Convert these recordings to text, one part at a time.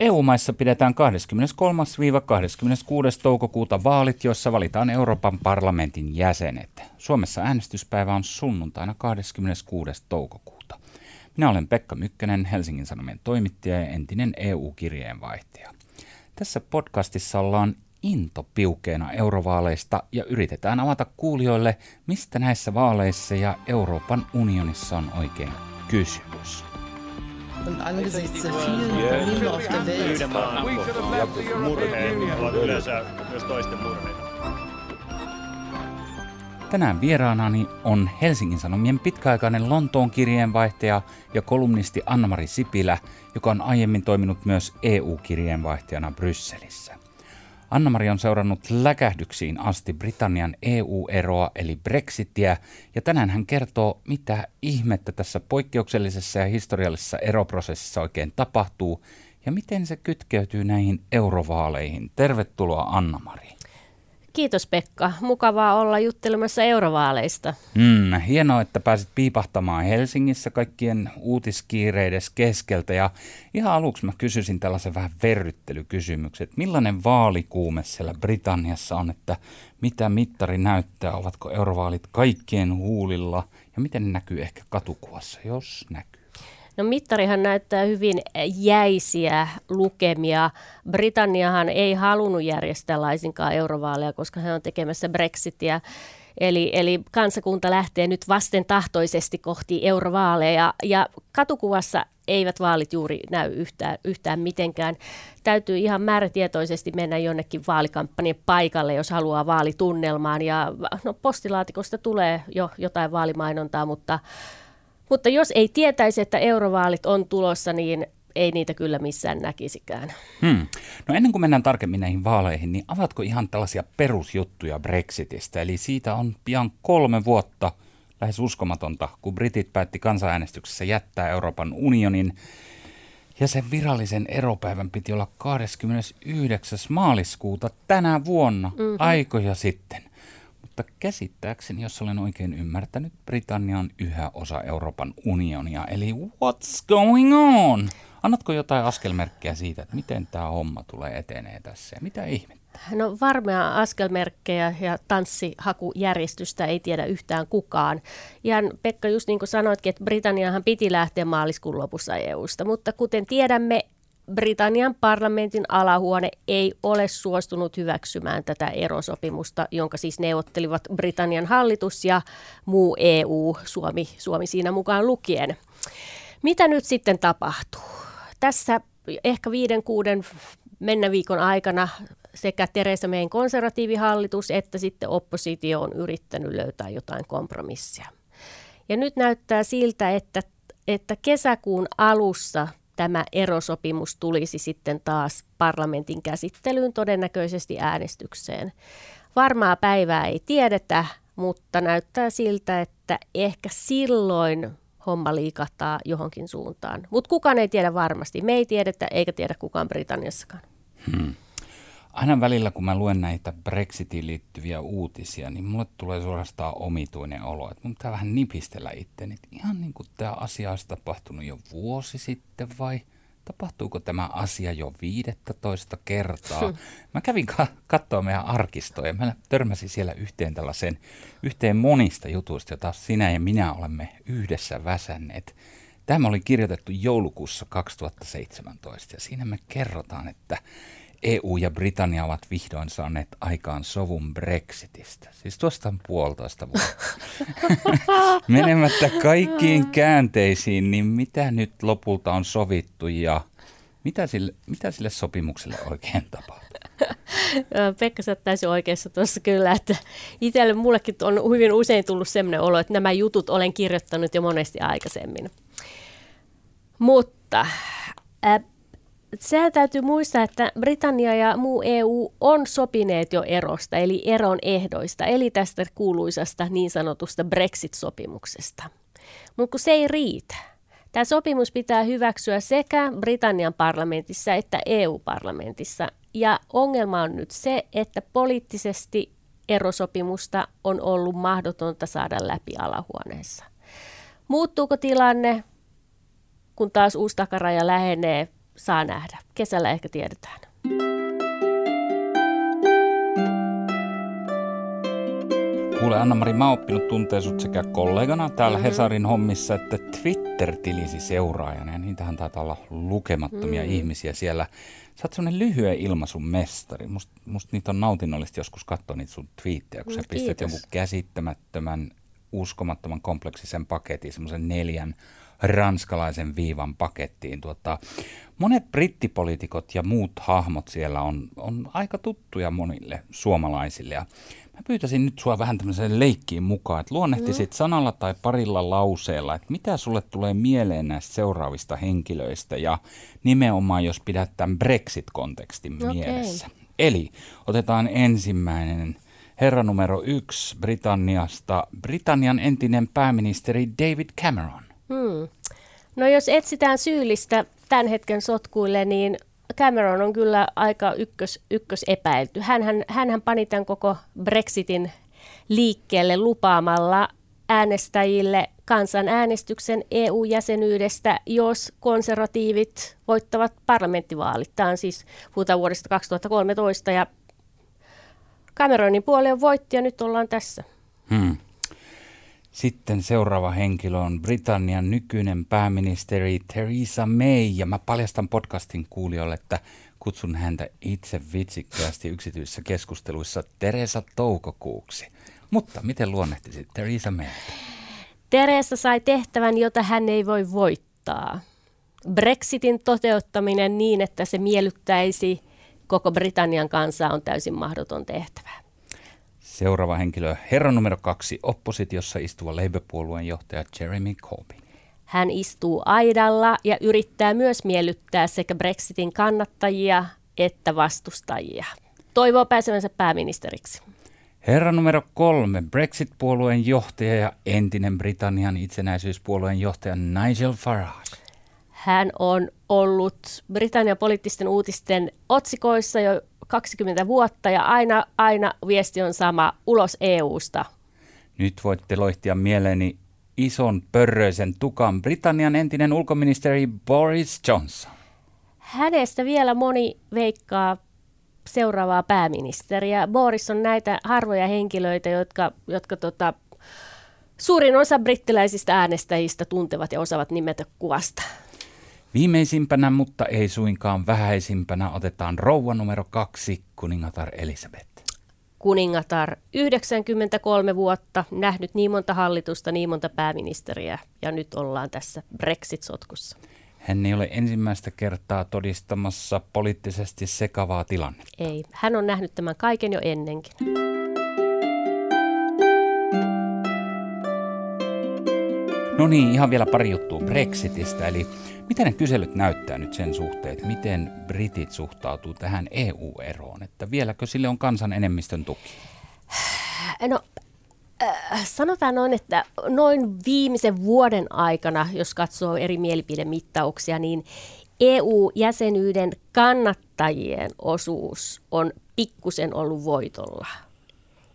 EU-maissa pidetään 23-26. toukokuuta vaalit, joissa valitaan Euroopan parlamentin jäsenet. Suomessa äänestyspäivä on sunnuntaina 26. toukokuuta. Minä olen Pekka Mykkänen, Helsingin Sanomien toimittaja ja entinen EU-kirjeenvaihtaja. Tässä podcastissa ollaan intopiukeena eurovaaleista ja yritetään avata kuulijoille, mistä näissä vaaleissa ja Euroopan unionissa on oikein kysymys. Und angesichts der vielen Probleme auf der Welt. Tänään vieraanani on Helsingin Sanomien pitkäaikainen Lontoon kirjeenvaihtaja ja kolumnisti Anna-Mari Sipilä, joka on aiemmin toiminut myös EU-kirjeenvaihtajana Brysselissä. Anna-Mari on seurannut läkähdyksiin asti Britannian EU-eroa eli Brexitia, ja tänään hän kertoo, mitä ihmettä tässä poikkeuksellisessa ja historiallisessa eroprosessissa oikein tapahtuu, ja miten se kytkeytyy näihin eurovaaleihin. Tervetuloa Anna-Mari. Kiitos Pekka. Mukavaa olla juttelemassa eurovaaleista. Mm, hienoa, että pääsit piipahtamaan Helsingissä kaikkien uutiskiireides keskeltä. Ja ihan aluksi mä kysyisin tällaisen vähän verryttelykysymyksen. Millainen vaalikuume siellä Britanniassa on, että mitä mittari näyttää? Ovatko eurovaalit kaikkien huulilla? Ja miten ne näkyy ehkä katukuvassa, jos näkyy? No mittarihan näyttää hyvin jäisiä lukemia. Britanniahan ei halunnut järjestää laisinkaan eurovaaleja, koska he on tekemässä Brexitia. Eli, eli kansakunta lähtee nyt vasten tahtoisesti kohti eurovaaleja ja katukuvassa eivät vaalit juuri näy yhtään, yhtään mitenkään. Täytyy ihan määrätietoisesti mennä jonnekin vaalikampanjan paikalle, jos haluaa vaalitunnelmaan. Ja no, postilaatikosta tulee jo jotain vaalimainontaa, mutta mutta jos ei tietäisi, että eurovaalit on tulossa, niin ei niitä kyllä missään näkisikään. Hmm. No ennen kuin mennään tarkemmin näihin vaaleihin, niin avatko ihan tällaisia perusjuttuja Brexitistä? Eli siitä on pian kolme vuotta lähes uskomatonta, kun Britit päätti kansanäänestyksessä jättää Euroopan unionin. Ja sen virallisen eropäivän piti olla 29. maaliskuuta tänä vuonna, mm-hmm. aikoja sitten mutta käsittääkseni, jos olen oikein ymmärtänyt, Britannia on yhä osa Euroopan unionia. Eli what's going on? Annatko jotain askelmerkkejä siitä, että miten tämä homma tulee etenee tässä ja mitä ihmettä? No varmea askelmerkkejä ja tanssihakujärjestystä ei tiedä yhtään kukaan. Ihan Pekka, just niin kuin sanoitkin, että Britanniahan piti lähteä maaliskuun lopussa EUsta, mutta kuten tiedämme, Britannian parlamentin alahuone ei ole suostunut hyväksymään tätä erosopimusta, jonka siis neuvottelivat Britannian hallitus ja muu EU, Suomi, Suomi siinä mukaan lukien. Mitä nyt sitten tapahtuu? Tässä ehkä viiden, kuuden mennä viikon aikana sekä Teresa Mayn konservatiivihallitus että sitten oppositio on yrittänyt löytää jotain kompromissia. Ja nyt näyttää siltä, että, että kesäkuun alussa tämä erosopimus tulisi sitten taas parlamentin käsittelyyn, todennäköisesti äänestykseen. Varmaa päivää ei tiedetä, mutta näyttää siltä, että ehkä silloin homma liikahtaa johonkin suuntaan. Mutta kukaan ei tiedä varmasti. Me ei tiedetä eikä tiedä kukaan Britanniassakaan. Hmm aina välillä, kun mä luen näitä Brexitiin liittyviä uutisia, niin mulle tulee suorastaan omituinen olo, että mun pitää vähän nipistellä itteni. Ihan niin kuin tämä asia olisi tapahtunut jo vuosi sitten vai tapahtuuko tämä asia jo 15 kertaa? Mä kävin ka- katsoa meidän arkistoa ja mä törmäsin siellä yhteen tällaiseen, yhteen monista jutuista, jota sinä ja minä olemme yhdessä väsänneet. Tämä oli kirjoitettu joulukuussa 2017 ja siinä me kerrotaan, että EU ja Britannia ovat vihdoin saaneet aikaan sovun Brexitistä. Siis tuosta on puolitoista vuotta. Menemättä kaikkiin käänteisiin, niin mitä nyt lopulta on sovittu ja mitä sille, mitä sille sopimukselle oikein tapahtuu? Pekka sä täysin oikeassa tuossa kyllä, että itselle mullekin on hyvin usein tullut sellainen olo, että nämä jutut olen kirjoittanut jo monesti aikaisemmin. Mutta äh, sehän täytyy muistaa, että Britannia ja muu EU on sopineet jo erosta, eli eron ehdoista, eli tästä kuuluisasta niin sanotusta Brexit-sopimuksesta. Mutta kun se ei riitä. Tämä sopimus pitää hyväksyä sekä Britannian parlamentissa että EU-parlamentissa. Ja ongelma on nyt se, että poliittisesti erosopimusta on ollut mahdotonta saada läpi alahuoneessa. Muuttuuko tilanne, kun taas uusi takaraja lähenee saa nähdä. Kesällä ehkä tiedetään. Kuule Anna-Mari, mä oon oppinut tuntea sut sekä kollegana täällä mm-hmm. Hesarin hommissa että Twitter-tilisi seuraajana. Ja niitähän taitaa olla lukemattomia mm-hmm. ihmisiä siellä. Sä oot semmonen lyhyen ilmaisun mestari. Musta must niitä on nautinnollista joskus katsoa niitä sun twiittejä, kun mm, sä pistät kiitos. jonkun käsittämättömän, uskomattoman kompleksisen paketin, semmoisen neljän ranskalaisen viivan pakettiin. Tuota, monet brittipoliitikot ja muut hahmot siellä on, on aika tuttuja monille suomalaisille. Ja mä pyytäisin nyt sua vähän tämmöiseen leikkiin mukaan, että luonnehtisit mm. sanalla tai parilla lauseella, että mitä sulle tulee mieleen näistä seuraavista henkilöistä ja nimenomaan jos pidät tämän Brexit-kontekstin okay. mielessä. Eli otetaan ensimmäinen herra numero yksi Britanniasta, Britannian entinen pääministeri David Cameron. Hmm. No jos etsitään syyllistä tämän hetken sotkuille, niin Cameron on kyllä aika ykkös, ykkös epäilty. Hänhän, hänhän pani tämän koko Brexitin liikkeelle lupaamalla äänestäjille kansanäänestyksen EU-jäsenyydestä, jos konservatiivit voittavat parlamenttivaalit. Tämä on siis puhutaan vuodesta 2013 ja Cameronin puoli voitti ja nyt ollaan tässä. Hmm. Sitten seuraava henkilö on Britannian nykyinen pääministeri Theresa May, ja mä paljastan podcastin kuulijoille, että kutsun häntä itse vitsikkäästi yksityisissä keskusteluissa Teresa Toukokuuksi. Mutta miten luonnehtisit Theresa May? Teresa sai tehtävän, jota hän ei voi voittaa. Brexitin toteuttaminen niin, että se miellyttäisi koko Britannian kansaa on täysin mahdoton tehtävä. Seuraava henkilö, herra numero kaksi, oppositiossa istuva Labour-puolueen johtaja Jeremy Corbyn. Hän istuu aidalla ja yrittää myös miellyttää sekä Brexitin kannattajia että vastustajia. Toivoo pääsevänsä pääministeriksi. Herra numero kolme, Brexit-puolueen johtaja ja entinen Britannian itsenäisyyspuolueen johtaja Nigel Farage. Hän on ollut Britannian poliittisten uutisten otsikoissa jo 20 vuotta ja aina, aina viesti on sama, ulos EUsta. Nyt voitte loihtia mieleeni ison pörröisen tukan Britannian entinen ulkoministeri Boris Johnson. Hänestä vielä moni veikkaa seuraavaa pääministeriä. Boris on näitä harvoja henkilöitä, jotka, jotka tota, suurin osa brittiläisistä äänestäjistä tuntevat ja osaavat nimetä kuvasta. Viimeisimpänä, mutta ei suinkaan vähäisimpänä, otetaan rouva numero kaksi, kuningatar Elisabeth. Kuningatar, 93 vuotta, nähnyt niin monta hallitusta, niin monta pääministeriä ja nyt ollaan tässä Brexit-sotkussa. Hän ei ole ensimmäistä kertaa todistamassa poliittisesti sekavaa tilannetta. Ei, hän on nähnyt tämän kaiken jo ennenkin. No niin, ihan vielä pari juttua Brexitistä. Eli miten ne kyselyt näyttää nyt sen suhteen, että miten britit suhtautuu tähän EU-eroon? Että vieläkö sille on kansan enemmistön tuki? No äh, sanotaan noin, että noin viimeisen vuoden aikana, jos katsoo eri mielipidemittauksia, niin EU-jäsenyyden kannattajien osuus on pikkusen ollut voitolla.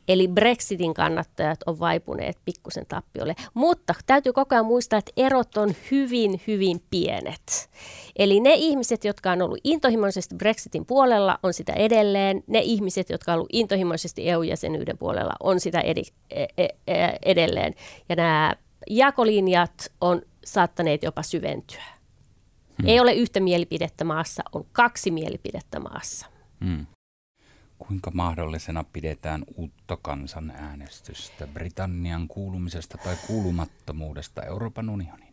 Eli Brexitin kannattajat on vaipuneet pikkusen tappiolle. Mutta täytyy koko ajan muistaa, että erot on hyvin, hyvin pienet. Eli ne ihmiset, jotka on ollut intohimoisesti Brexitin puolella, on sitä edelleen. Ne ihmiset, jotka on ollut intohimoisesti EU-jäsenyyden puolella, on sitä edi- e- e- e- edelleen. Ja nämä jakolinjat on saattaneet jopa syventyä. Hmm. Ei ole yhtä mielipidettä maassa, on kaksi mielipidettä maassa. Hmm. Kuinka mahdollisena pidetään uutta kansanäänestystä Britannian kuulumisesta tai kuulumattomuudesta Euroopan unioniin?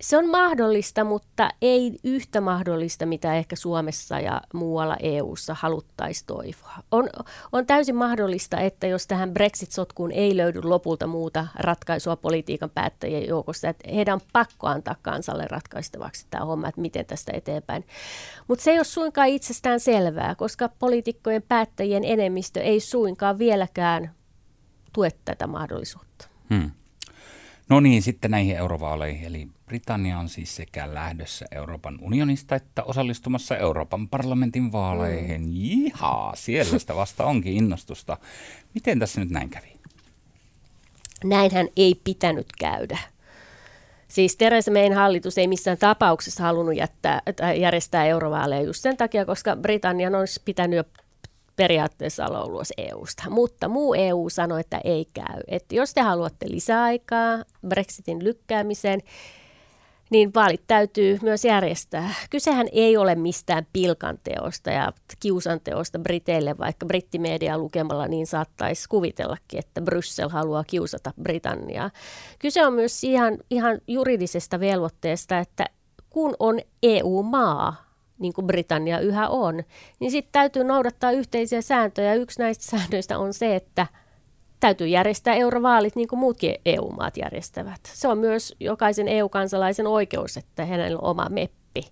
Se on mahdollista, mutta ei yhtä mahdollista, mitä ehkä Suomessa ja muualla EU:ssa haluttaisiin toivoa. On, on täysin mahdollista, että jos tähän Brexit-sotkuun ei löydy lopulta muuta ratkaisua politiikan päättäjien joukossa, että heidän on pakko antaa kansalle ratkaistavaksi tämä homma, että miten tästä eteenpäin. Mutta se ei ole suinkaan itsestään selvää, koska poliitikkojen päättäjien enemmistö ei suinkaan vieläkään tue tätä mahdollisuutta. Hmm. No niin, sitten näihin eurovaaleihin. Eli Britannia on siis sekä lähdössä Euroopan unionista että osallistumassa Euroopan parlamentin vaaleihin. Mm. Jihaa, siellä sitä vasta onkin innostusta. Miten tässä nyt näin kävi? Näinhän ei pitänyt käydä. Siis Theresa Mayn hallitus ei missään tapauksessa halunnut jättää, järjestää eurovaaleja just sen takia, koska Britannian olisi pitänyt jo periaatteessa olla ulos EUsta. Mutta muu EU sanoi, että ei käy. Että jos te haluatte lisäaikaa Brexitin lykkäämiseen, niin vaalit täytyy myös järjestää. Kysehän ei ole mistään pilkanteosta ja kiusanteosta Briteille, vaikka brittimedia lukemalla niin saattaisi kuvitellakin, että Bryssel haluaa kiusata Britanniaa. Kyse on myös ihan, ihan juridisesta velvoitteesta, että kun on EU-maa, niin kuin Britannia yhä on, niin sitten täytyy noudattaa yhteisiä sääntöjä. Yksi näistä säännöistä on se, että – täytyy järjestää eurovaalit niin kuin muutkin EU-maat järjestävät. Se on myös jokaisen EU-kansalaisen oikeus, että hänellä on oma meppi.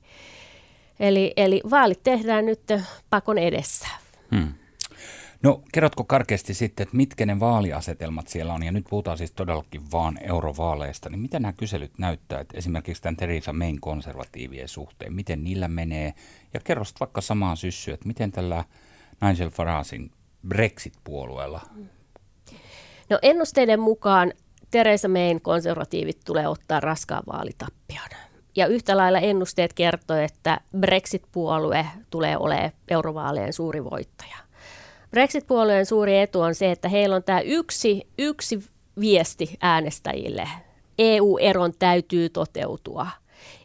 Eli, eli vaalit tehdään nyt pakon edessä. Hmm. No kerrotko karkeasti sitten, että mitkä ne vaaliasetelmat siellä on, ja nyt puhutaan siis todellakin vaan eurovaaleista, niin mitä nämä kyselyt näyttää, että esimerkiksi tämän Theresa Mayn konservatiivien suhteen, miten niillä menee, ja kerro vaikka samaa syssyä, että miten tällä Nigel Faragein Brexit-puolueella No ennusteiden mukaan Theresa Mayn konservatiivit tulee ottaa raskaan vaalitappion. Ja yhtä lailla ennusteet kertoo, että Brexit-puolue tulee olemaan eurovaalien suuri voittaja. Brexit-puolueen suuri etu on se, että heillä on tämä yksi, yksi viesti äänestäjille. EU-eron täytyy toteutua.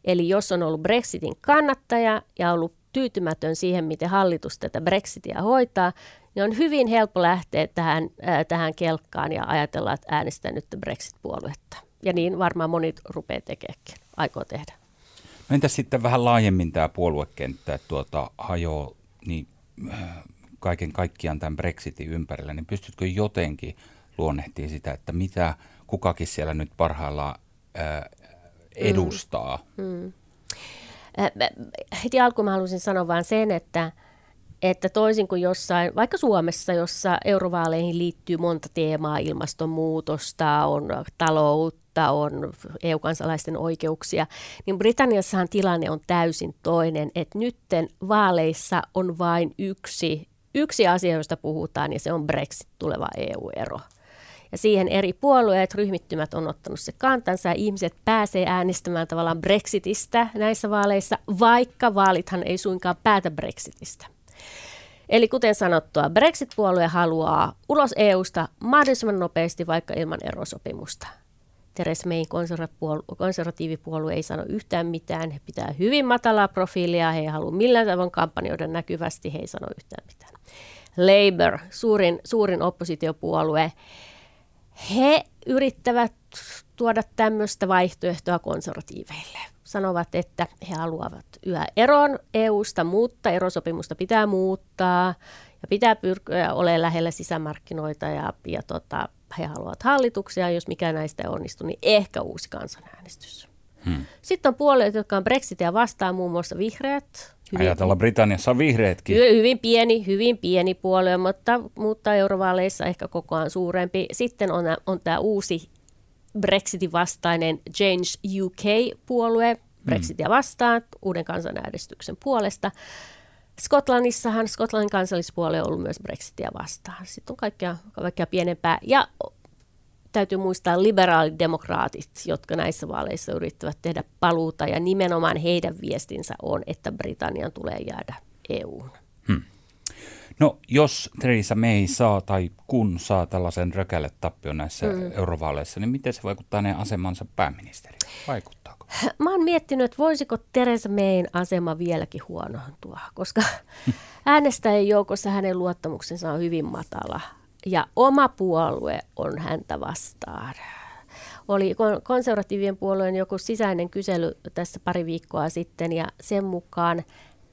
Eli jos on ollut Brexitin kannattaja ja ollut tyytymätön siihen, miten hallitus tätä Brexitia hoitaa, niin on hyvin helppo lähteä tähän, äh, tähän kelkkaan ja ajatella, että äänestää nyt Brexit-puoluetta. Ja niin varmaan moni rupeaa tekeekin, aikoo tehdä. No entäs sitten vähän laajemmin tämä puoluekenttä, että tuota, hajoaa niin, äh, kaiken kaikkiaan tämän Brexitin ympärillä, niin pystytkö jotenkin luonnehtimaan sitä, että mitä kukakin siellä nyt parhaillaan äh, edustaa? Mm. Mm. Äh, heti alkuun mä haluaisin sanoa vain sen, että – että toisin kuin jossain, vaikka Suomessa, jossa eurovaaleihin liittyy monta teemaa, ilmastonmuutosta, on taloutta, on EU-kansalaisten oikeuksia, niin Britanniassahan tilanne on täysin toinen, että nytten vaaleissa on vain yksi, yksi asia, josta puhutaan, ja se on Brexit, tuleva EU-ero. Ja siihen eri puolueet, ryhmittymät on ottanut se kantansa ja ihmiset pääsee äänestämään tavallaan Brexitistä näissä vaaleissa, vaikka vaalithan ei suinkaan päätä Brexitistä. Eli kuten sanottua, Brexit-puolue haluaa ulos EUsta mahdollisimman nopeasti, vaikka ilman erosopimusta. Theresa Mayn konservatiivipuolue ei sano yhtään mitään. He pitää hyvin matalaa profiilia, he ei halua millään tavoin kampanjoida näkyvästi, he ei sano yhtään mitään. Labour, suurin, suurin oppositiopuolue, he yrittävät tuoda tämmöistä vaihtoehtoa konservatiiveille sanovat, että he haluavat yhä eron EUsta, mutta erosopimusta pitää muuttaa ja pitää pyrkiä olemaan lähellä sisämarkkinoita ja, ja tota, he haluavat hallituksia. Jos mikä näistä ei onnistu, niin ehkä uusi kansanäänestys. Hmm. Sitten on puolueet, jotka on Brexitia vastaan, muun muassa vihreät. Hyvin, Ajatella Britanniassa on vihreätkin. Hyvin pieni, hyvin pieni puolue, mutta, mutta eurovaaleissa ehkä kokoaan suurempi. Sitten on, on tämä uusi Brexitin vastainen Change UK-puolue Brexitia vastaan, uuden kansanäänestyksen puolesta. Skotlannissahan Skotlannin kansallispuolue on ollut myös Brexitia vastaan. Sitten on kaikkea, kaikkea pienempää. Ja täytyy muistaa liberaalidemokraatit, jotka näissä vaaleissa yrittävät tehdä paluuta. Ja nimenomaan heidän viestinsä on, että Britannian tulee jäädä EUun. Hmm. No jos Theresa May saa tai kun saa tällaisen rökälle tappion näissä mm. eurovaaleissa, niin miten se vaikuttaa hänen asemansa pääministeri? Vaikuttaako? Mä oon miettinyt, että voisiko Theresa Mayn asema vieläkin huonontua, koska äänestäjien joukossa hänen luottamuksensa on hyvin matala ja oma puolue on häntä vastaan. Oli konservatiivien puolueen joku sisäinen kysely tässä pari viikkoa sitten ja sen mukaan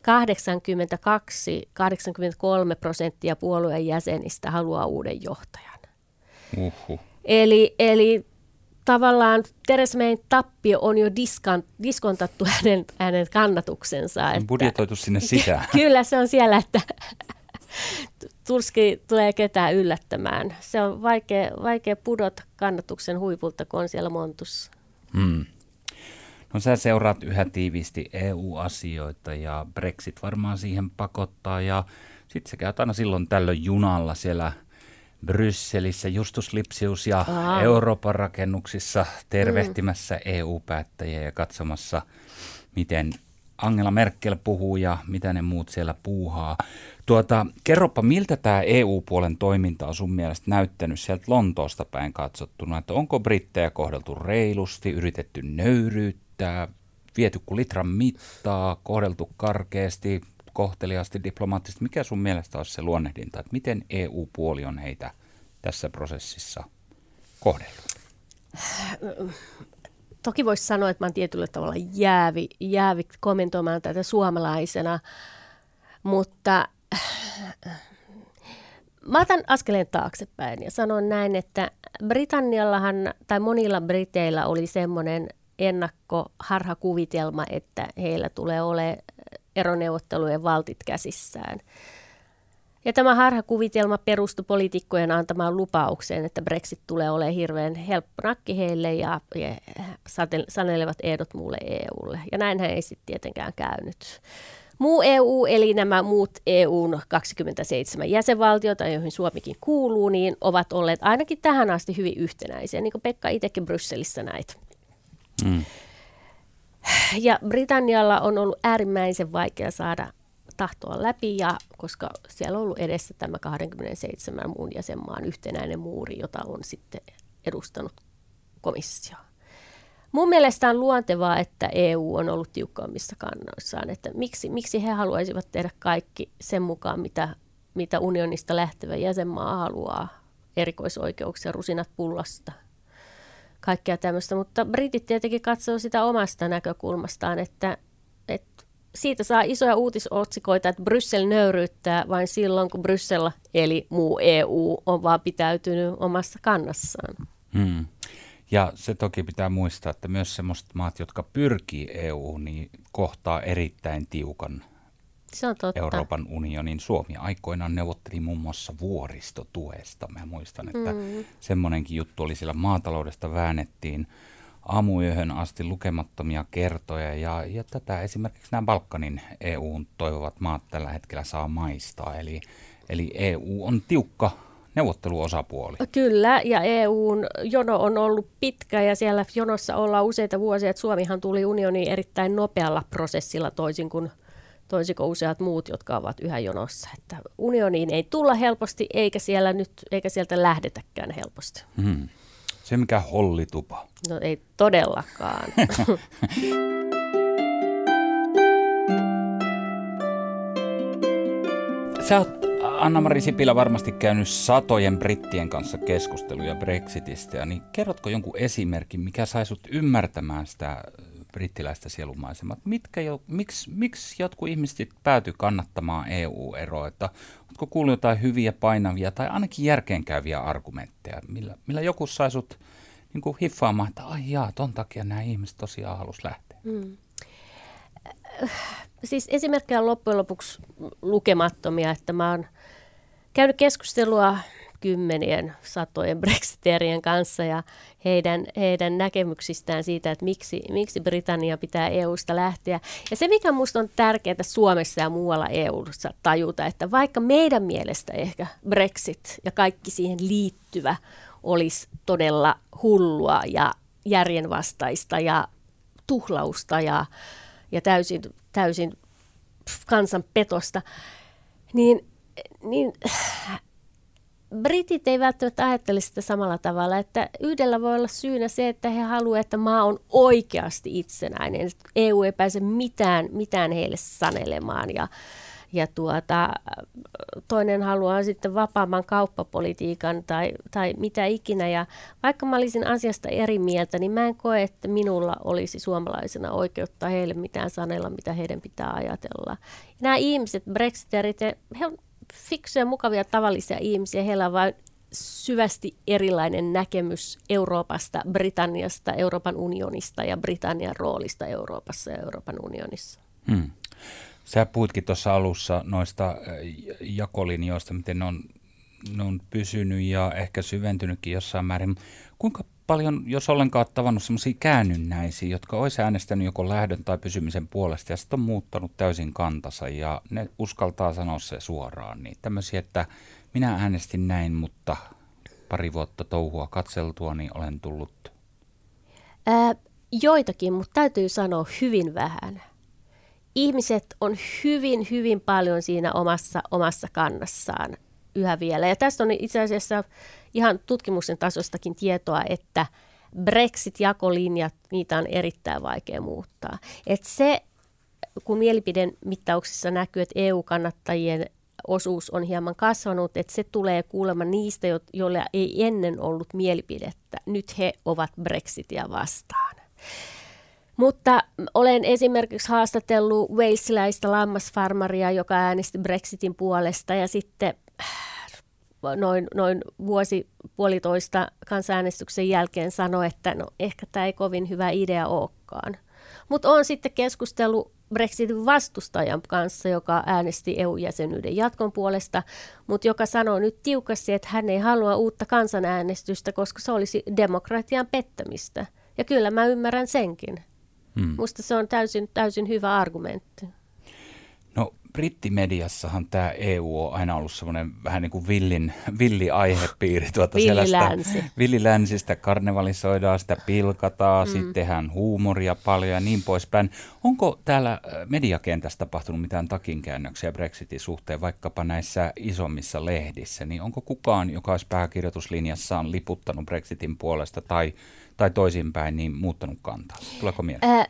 82-83 prosenttia puolueen jäsenistä haluaa uuden johtajan. Uhuh. Eli, eli tavallaan Teres Mayn tappio on jo diskan, diskontattu hänen, hänen kannatuksensa. Että, budjetoitu sinne sisään. Kyllä se on siellä, että turski tulee ketään yllättämään. Se on vaikea, vaikea pudota kannatuksen huipulta, kun on siellä montussa. Hmm. No sä seuraat yhä tiiviisti EU-asioita ja Brexit varmaan siihen pakottaa ja sitten sä käyt aina silloin tällöin junalla siellä Brysselissä Justus Lipsius ja Aha. Euroopan rakennuksissa tervehtimässä mm. EU-päättäjiä ja katsomassa, miten Angela Merkel puhuu ja mitä ne muut siellä puuhaa. Tuota, kerropa, miltä tämä EU-puolen toiminta on sun mielestä näyttänyt sieltä Lontoosta päin katsottuna, että onko brittejä kohdeltu reilusti, yritetty nöyryyttää, viety kuin litran mittaa, kohdeltu karkeasti, kohteliaasti, diplomaattisesti. Mikä sun mielestä olisi se luonnehdinta, että miten EU-puoli on heitä tässä prosessissa kohdellut? Toki voisi sanoa, että mä olen tietyllä tavalla jäävi, jäävi kommentoimaan tätä suomalaisena, mutta mä otan askeleen taaksepäin ja sanon näin, että Britanniallahan tai monilla briteillä oli semmoinen ennakkoharhakuvitelma, että heillä tulee olemaan eroneuvottelujen valtit käsissään. Ja tämä harhakuvitelma perustui poliitikkojen antamaan lupaukseen, että Brexit tulee olemaan hirveän helppo nakki heille ja, ja sanelevat ehdot muulle EUlle. Ja näinhän ei sitten tietenkään käynyt. Muu EU, eli nämä muut EUn 27 jäsenvaltiota, joihin Suomikin kuuluu, niin ovat olleet ainakin tähän asti hyvin yhtenäisiä, niin kuin Pekka itsekin Brysselissä näitä. Mm. Ja Britannialla on ollut äärimmäisen vaikea saada tahtoa läpi, ja koska siellä on ollut edessä tämä 27 muun jäsenmaan yhtenäinen muuri, jota on sitten edustanut komissio. Mun mielestä on luontevaa, että EU on ollut tiukkaammissa kannoissaan, että miksi, miksi he haluaisivat tehdä kaikki sen mukaan, mitä, mitä unionista lähtevä jäsenmaa haluaa, erikoisoikeuksia, rusinat pullasta – kaikkea tämmöistä, mutta britit tietenkin katsoo sitä omasta näkökulmastaan, että, että siitä saa isoja uutisotsikoita, että Bryssel nöyryyttää vain silloin, kun Bryssel eli muu EU on vaan pitäytynyt omassa kannassaan. Hmm. Ja se toki pitää muistaa, että myös sellaiset maat, jotka pyrkii EU, niin kohtaa erittäin tiukan se on totta. Euroopan unionin. Suomi aikoinaan neuvotteli muun muassa vuoristotuesta. Mä muistan, että mm. semmoinenkin juttu oli siellä maataloudesta väännettiin aamuyöhön asti lukemattomia kertoja. Ja, ja tätä esimerkiksi nämä Balkanin EUn toivovat maat tällä hetkellä saa maistaa. Eli, eli EU on tiukka neuvotteluosapuoli. Kyllä, ja EUn jono on ollut pitkä ja siellä jonossa ollaan useita vuosia. Että Suomihan tuli unioniin erittäin nopealla prosessilla toisin kuin – toisiko useat muut, jotka ovat yhä jonossa. Että unioniin ei tulla helposti, eikä, siellä nyt, eikä sieltä lähdetäkään helposti. Hmm. Se mikä hollitupa. No ei todellakaan. Sä oot Anna-Mari Sipilä varmasti käynyt satojen brittien kanssa keskusteluja Brexitistä, niin kerrotko jonkun esimerkin, mikä sai sut ymmärtämään sitä brittiläistä sielumaisemaa. Mitkä jo, miksi, miksi jotkut ihmiset pääty kannattamaan EU-eroa? Että, oletko kuullut jotain hyviä, painavia tai ainakin järkeenkäyviä argumentteja, millä, millä joku sai sut niin kuin hiffaamaan, että ai jaa, ton takia nämä ihmiset tosiaan halusi lähteä? Mm. Siis esimerkkejä on loppujen lopuksi lukemattomia, että mä oon käynyt keskustelua kymmenien, satojen brexiterien kanssa ja heidän, heidän näkemyksistään siitä, että miksi, miksi Britannia pitää EUsta lähteä. Ja se, mikä minusta on tärkeää Suomessa ja muualla EUssa tajuta, että vaikka meidän mielestä ehkä Brexit ja kaikki siihen liittyvä olisi todella hullua ja järjenvastaista ja tuhlausta ja, ja täysin, täysin kansanpetosta, niin, niin britit ei välttämättä ajattele sitä samalla tavalla, että yhdellä voi olla syynä se, että he haluavat, että maa on oikeasti itsenäinen. Että EU ei pääse mitään, mitään heille sanelemaan ja, ja tuota, toinen haluaa sitten vapaamman kauppapolitiikan tai, tai mitä ikinä. Ja vaikka mä olisin asiasta eri mieltä, niin mä en koe, että minulla olisi suomalaisena oikeutta heille mitään sanella, mitä heidän pitää ajatella. Ja nämä ihmiset, brexiterit, he on fiksuja, mukavia, tavallisia ihmisiä. Heillä on vain syvästi erilainen näkemys Euroopasta, Britanniasta, Euroopan unionista ja Britannian roolista Euroopassa ja Euroopan unionissa. Hmm. Sä puhutkin tuossa alussa noista äh, jakolinjoista, miten ne on, ne on pysynyt ja ehkä syventynytkin jossain määrin. Kuinka paljon, jos ollenkaan tavannut semmoisia käännynnäisiä, jotka olisi äänestänyt joko lähdön tai pysymisen puolesta ja sitten on muuttanut täysin kantansa ja ne uskaltaa sanoa se suoraan. Niin tämmöisiä, että minä äänestin näin, mutta pari vuotta touhua katseltua, niin olen tullut? Ää, joitakin, mutta täytyy sanoa hyvin vähän. Ihmiset on hyvin, hyvin paljon siinä omassa, omassa kannassaan yhä vielä. Ja tästä on itse asiassa ihan tutkimuksen tasostakin tietoa, että Brexit-jakolinjat, niitä on erittäin vaikea muuttaa. Et se, kun mielipidemittauksissa näkyy, että EU-kannattajien osuus on hieman kasvanut, että se tulee kuulemma niistä, joilla ei ennen ollut mielipidettä. Nyt he ovat Brexitia vastaan. Mutta olen esimerkiksi haastatellut Walesilaista lammasfarmaria, joka äänesti Brexitin puolesta ja sitten noin, noin vuosi puolitoista kansanäänestyksen jälkeen sanoi, että no ehkä tämä ei kovin hyvä idea olekaan. Mutta on sitten keskustellut Brexitin vastustajan kanssa, joka äänesti EU-jäsenyyden jatkon puolesta, mutta joka sanoo nyt tiukasti, että hän ei halua uutta kansanäänestystä, koska se olisi demokratian pettämistä. Ja kyllä mä ymmärrän senkin. Hmm. Musta se on täysin, täysin hyvä argumentti brittimediassahan tämä EU on aina ollut semmoinen vähän niin kuin villin, villi aihepiiri. Tuota Villilänsi. Villilänsistä karnevalisoidaan, sitä pilkataan, mm. sitten tehdään huumoria paljon ja niin poispäin. Onko täällä äh, mediakentässä tapahtunut mitään takinkäännöksiä Brexitin suhteen, vaikkapa näissä isommissa lehdissä? Niin onko kukaan, joka olisi pääkirjoituslinjassaan liputtanut Brexitin puolesta tai tai toisinpäin, niin muuttanut kantaa? Tuleeko mieleen? Ää,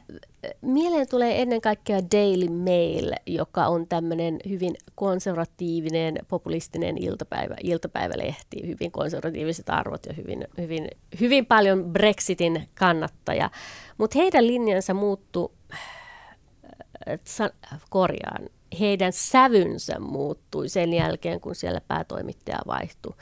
mieleen tulee ennen kaikkea Daily Mail, joka on tämmöinen hyvin konservatiivinen, populistinen iltapäivä, iltapäivälehti, hyvin konservatiiviset arvot ja hyvin, hyvin, hyvin paljon Brexitin kannattaja. Mutta heidän linjansa muuttui, korjaan, heidän sävynsä muuttui sen jälkeen, kun siellä päätoimittaja vaihtui.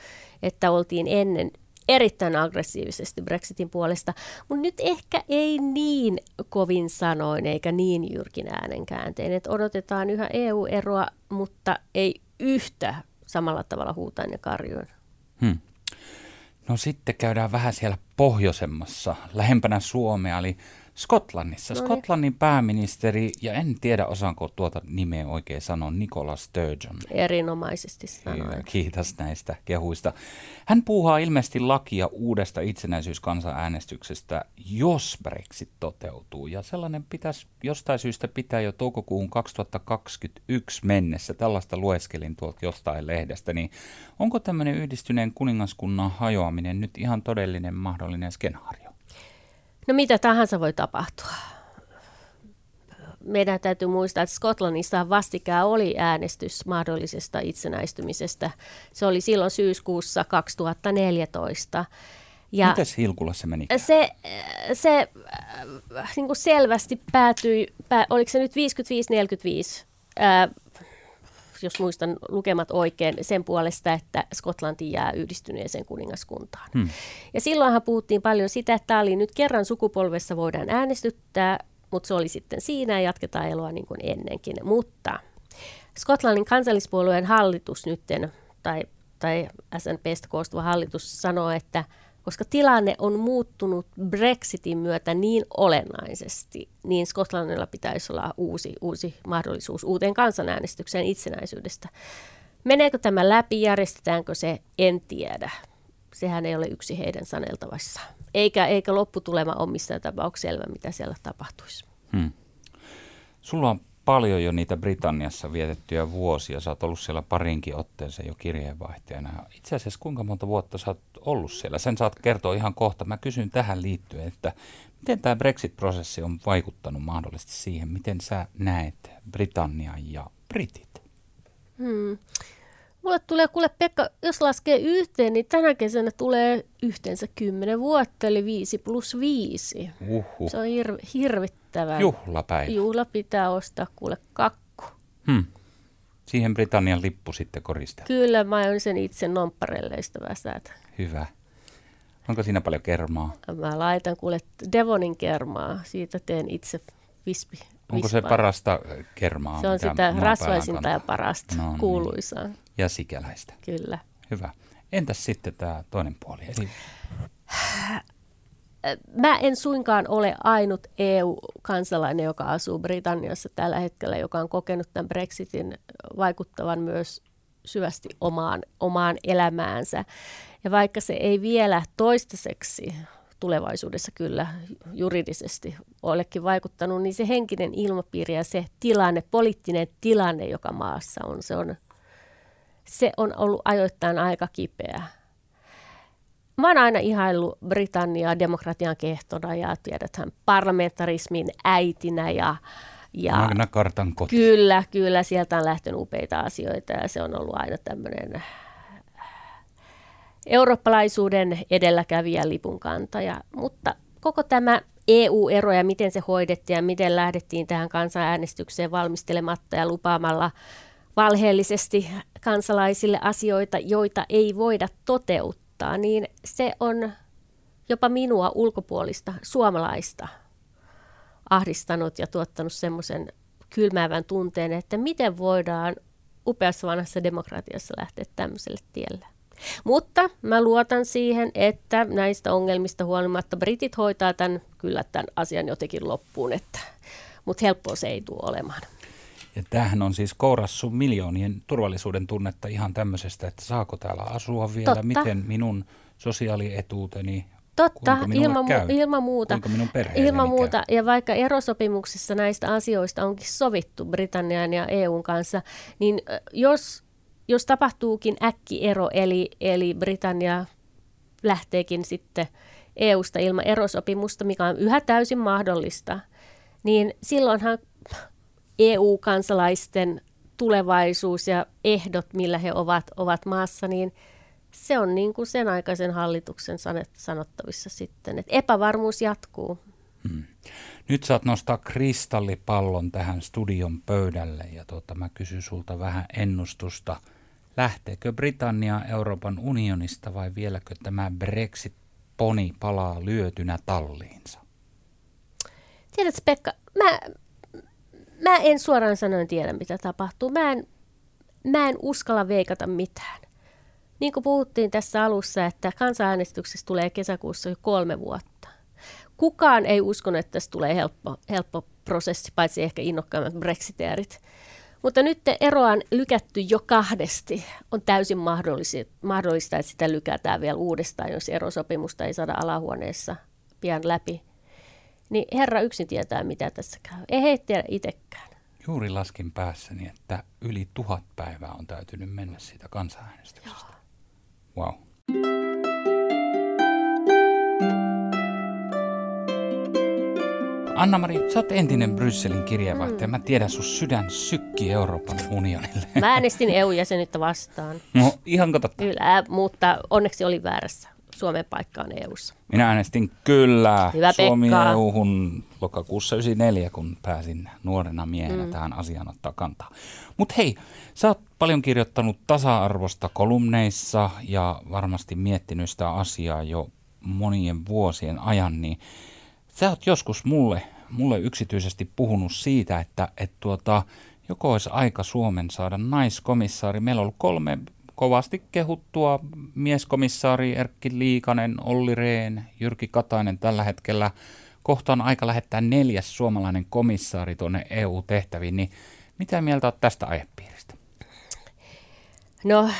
Että oltiin ennen erittäin aggressiivisesti Brexitin puolesta, mutta nyt ehkä ei niin kovin sanoin eikä niin jyrkin äänenkääntein, että odotetaan yhä EU-eroa, mutta ei yhtä samalla tavalla huutain ja karjuin. Hmm. No sitten käydään vähän siellä pohjoisemmassa, lähempänä Suomea, eli Skotlannissa. No niin. Skotlannin pääministeri, ja en tiedä osaanko tuota nimeä oikein sanoa, Nicola Sturgeon. Erinomaisesti sanoin. Kiitos näistä kehuista. Hän puuhaa ilmeisesti lakia uudesta itsenäisyyskansanäänestyksestä, jos Brexit toteutuu. Ja sellainen pitäisi jostain syystä pitää jo toukokuun 2021 mennessä. Tällaista lueskelin tuolta jostain lehdestä. Niin onko tämmöinen yhdistyneen kuningaskunnan hajoaminen nyt ihan todellinen mahdollinen skenaario? No mitä tahansa voi tapahtua. Meidän täytyy muistaa, että Skotlannissa vastikään oli äänestys mahdollisesta itsenäistymisestä. Se oli silloin syyskuussa 2014. Ja Mites Hilkulassa meni? Se, se äh, niin kuin selvästi päätyi, pää, oliko se nyt 55-45? Äh, jos muistan lukemat oikein, sen puolesta, että Skotlanti jää yhdistyneeseen kuningaskuntaan. Hmm. Ja silloinhan puhuttiin paljon sitä, että tämä oli nyt kerran sukupolvessa voidaan äänestyttää, mutta se oli sitten siinä ja jatketaan eloa niin kuin ennenkin. Mutta Skotlannin kansallispuolueen hallitus nytten, tai, tai SNPstä koostuva hallitus sanoo, että – koska tilanne on muuttunut Brexitin myötä niin olennaisesti, niin Skotlannilla pitäisi olla uusi, uusi mahdollisuus uuteen kansanäänestykseen itsenäisyydestä. Meneekö tämä läpi, järjestetäänkö se, en tiedä. Sehän ei ole yksi heidän saneltavassa. Eikä, eikä lopputulema ole missään tapauksessa selvä, mitä siellä tapahtuisi. Hmm. Sulla on paljon jo niitä Britanniassa vietettyjä vuosia. Sä oot ollut siellä parinkin otteeseen jo kirjeenvaihtajana. Itse asiassa kuinka monta vuotta sä oot ollut siellä? Sen saat kertoa ihan kohta. Mä kysyn tähän liittyen, että miten tämä Brexit-prosessi on vaikuttanut mahdollisesti siihen, miten sä näet Britannian ja Britit? Hmm. Mulle tulee, kuule Pekka, jos laskee yhteen, niin tänä kesänä tulee yhteensä 10 vuotta, eli 5 plus 5. Uhuh. Se on hir- hirvittävän. Juhlapäivä. Juhla pitää ostaa kuule kakku. Hmm. Siihen Britannian lippu sitten koristaa. Kyllä, mä oon sen itse nompparelleista väsätä. Hyvä. Onko siinä paljon kermaa? Mä laitan kuule Devonin kermaa. Siitä teen itse vispi. Onko se parasta kermaa? Se on sitä rasvaisinta ja parasta, no, niin. kuuluisaa. Niin ja sikäläistä. Kyllä. Hyvä. Entäs sitten tämä toinen puoli? Eli... mä en suinkaan ole ainut EU-kansalainen, joka asuu Britanniassa tällä hetkellä, joka on kokenut tämän Brexitin vaikuttavan myös syvästi omaan, omaan elämäänsä. Ja vaikka se ei vielä toistaiseksi tulevaisuudessa kyllä juridisesti olekin vaikuttanut, niin se henkinen ilmapiiri ja se tilanne, poliittinen tilanne, joka maassa on, se on, se on ollut ajoittain aika kipeä. Mä oon aina ihaillut Britanniaa demokratian kehtona ja tiedäthän parlamentarismin äitinä ja, ja Magna Cartan koti. Kyllä, kyllä, sieltä on lähtenyt upeita asioita ja se on ollut aina tämmöinen eurooppalaisuuden edelläkävijä lipun kantaja. Mutta koko tämä EU-ero ja miten se hoidettiin ja miten lähdettiin tähän kansanäänestykseen valmistelematta ja lupaamalla valheellisesti kansalaisille asioita, joita ei voida toteuttaa, niin se on jopa minua ulkopuolista suomalaista ahdistanut ja tuottanut semmoisen kylmäävän tunteen, että miten voidaan upeassa vanhassa demokratiassa lähteä tämmöiselle tielle. Mutta mä luotan siihen, että näistä ongelmista huolimatta britit hoitaa tämän, kyllä tämän asian jotenkin loppuun, että, mutta helppoa se ei tule olemaan. Ja tämähän on siis kourassu miljoonien turvallisuuden tunnetta ihan tämmöisestä, että saako täällä asua vielä, Totta. miten minun sosiaalietuuteni Totta, ilman, käy? ilman muuta. minun ilman muuta. Käy? Ja vaikka erosopimuksessa näistä asioista onkin sovittu Britannian ja EUn kanssa, niin jos jos tapahtuukin äkkiero, eli, eli Britannia lähteekin sitten EUsta ilman erosopimusta, mikä on yhä täysin mahdollista, niin silloinhan EU-kansalaisten tulevaisuus ja ehdot, millä he ovat, ovat maassa, niin se on niin kuin sen aikaisen hallituksen sanottavissa sitten, että epävarmuus jatkuu. Hmm. Nyt saat nostaa kristallipallon tähän studion pöydälle ja tuota, mä kysyn sulta vähän ennustusta – Lähteekö Britannia Euroopan unionista vai vieläkö tämä Brexit-poni palaa lyötynä talliinsa? Tiedätkö Pekka, mä, mä en suoraan sanoen tiedä mitä tapahtuu. Mä en, mä en uskalla veikata mitään. Niin kuin puhuttiin tässä alussa, että kansanäänestyksessä tulee kesäkuussa jo kolme vuotta. Kukaan ei uskonut, että tässä tulee helppo, helppo prosessi, paitsi ehkä innokkaimmat brexiteerit. Mutta nyt eroa on lykätty jo kahdesti. On täysin mahdollista, että sitä lykätään vielä uudestaan, jos erosopimusta ei saada alahuoneessa pian läpi. Niin herra yksin tietää, mitä tässä käy. Ei he tiedä itsekään. Juuri laskin päässäni, että yli tuhat päivää on täytynyt mennä siitä kansanäänestyksestä. Wow. Anna-Mari, sä oot entinen Brysselin kirjeenvaihtaja. Mm. Mä tiedän, sun sydän sykki Euroopan unionille. Mä äänestin EU-jäsenyyttä vastaan. No, ihan totta. Kyllä, mutta onneksi oli väärässä. Suomen paikkaan EU:ssa. Minä äänestin kyllä Hyvä Suomi Pekka. EU-hun lokakuussa 94, kun pääsin nuorena miehenä mm. tähän asiaan ottaa kantaa. Mutta hei, sä oot paljon kirjoittanut tasa-arvosta kolumneissa ja varmasti miettinyt sitä asiaa jo monien vuosien ajan, niin Sä oot joskus mulle, mulle yksityisesti puhunut siitä, että et tuota, joko olisi aika Suomen saada naiskomissaari. Meillä on ollut kolme kovasti kehuttua mieskomissaari Erkki Liikanen, Olli Rehn, Jyrki Katainen tällä hetkellä. Kohta on aika lähettää neljäs suomalainen komissaari tuonne EU-tehtäviin, niin mitä mieltä olet tästä aihepiiristä? No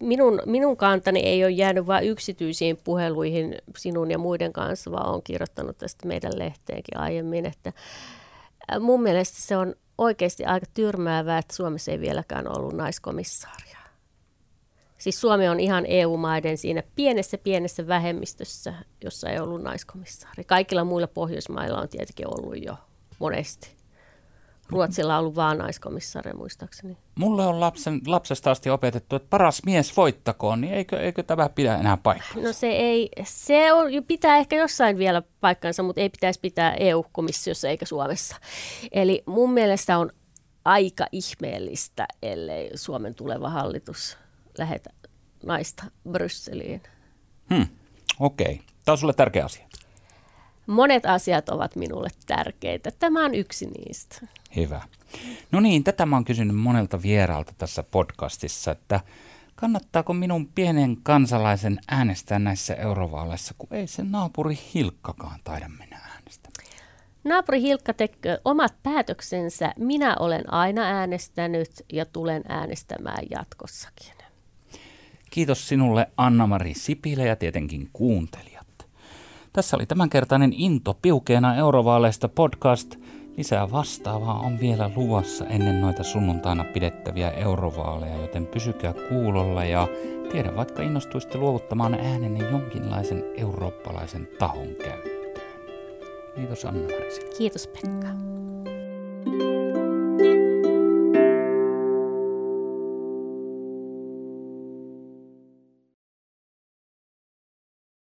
minun, minun kantani ei ole jäänyt vain yksityisiin puheluihin sinun ja muiden kanssa, vaan olen kirjoittanut tästä meidän lehteenkin aiemmin, että äh, mun mielestä se on oikeasti aika tyrmäävää, että Suomessa ei vieläkään ollut naiskomissaaria. Siis Suomi on ihan EU-maiden siinä pienessä pienessä vähemmistössä, jossa ei ollut naiskomissaari. Kaikilla muilla Pohjoismailla on tietenkin ollut jo monesti. Ruotsilla on ollut vaan naiskomissaari muistaakseni. Mulle on lapsen, lapsesta asti opetettu, että paras mies voittakoon, niin eikö, eikö tämä pidä enää paikkaa? No se ei, se on, pitää ehkä jossain vielä paikkansa, mutta ei pitäisi pitää EU-komissiossa eikä Suomessa. Eli mun mielestä on aika ihmeellistä, ellei Suomen tuleva hallitus lähetä naista Brysseliin. Hmm, okei. Okay. Tämä on sulle tärkeä asia. Monet asiat ovat minulle tärkeitä. Tämä on yksi niistä. Hyvä. No niin, tätä mä oon kysynyt monelta vieraalta tässä podcastissa, että kannattaako minun pienen kansalaisen äänestää näissä eurovaaleissa, kun ei se naapuri Hilkkakaan taida mennä äänestämään? Naapuri Hilkka tekee omat päätöksensä. Minä olen aina äänestänyt ja tulen äänestämään jatkossakin. Kiitos sinulle Anna-Mari Sipilä ja tietenkin kuuntelijat. Tässä oli tämänkertainen Into piukeena eurovaaleista podcast. Lisää vastaavaa on vielä luvassa ennen noita sunnuntaina pidettäviä eurovaaleja, joten pysykää kuulolla ja tiedä vaikka innostuisitte luovuttamaan äänenne jonkinlaisen eurooppalaisen tahon käyttöön. Kiitos Anna-Marisi. Kiitos Pekka.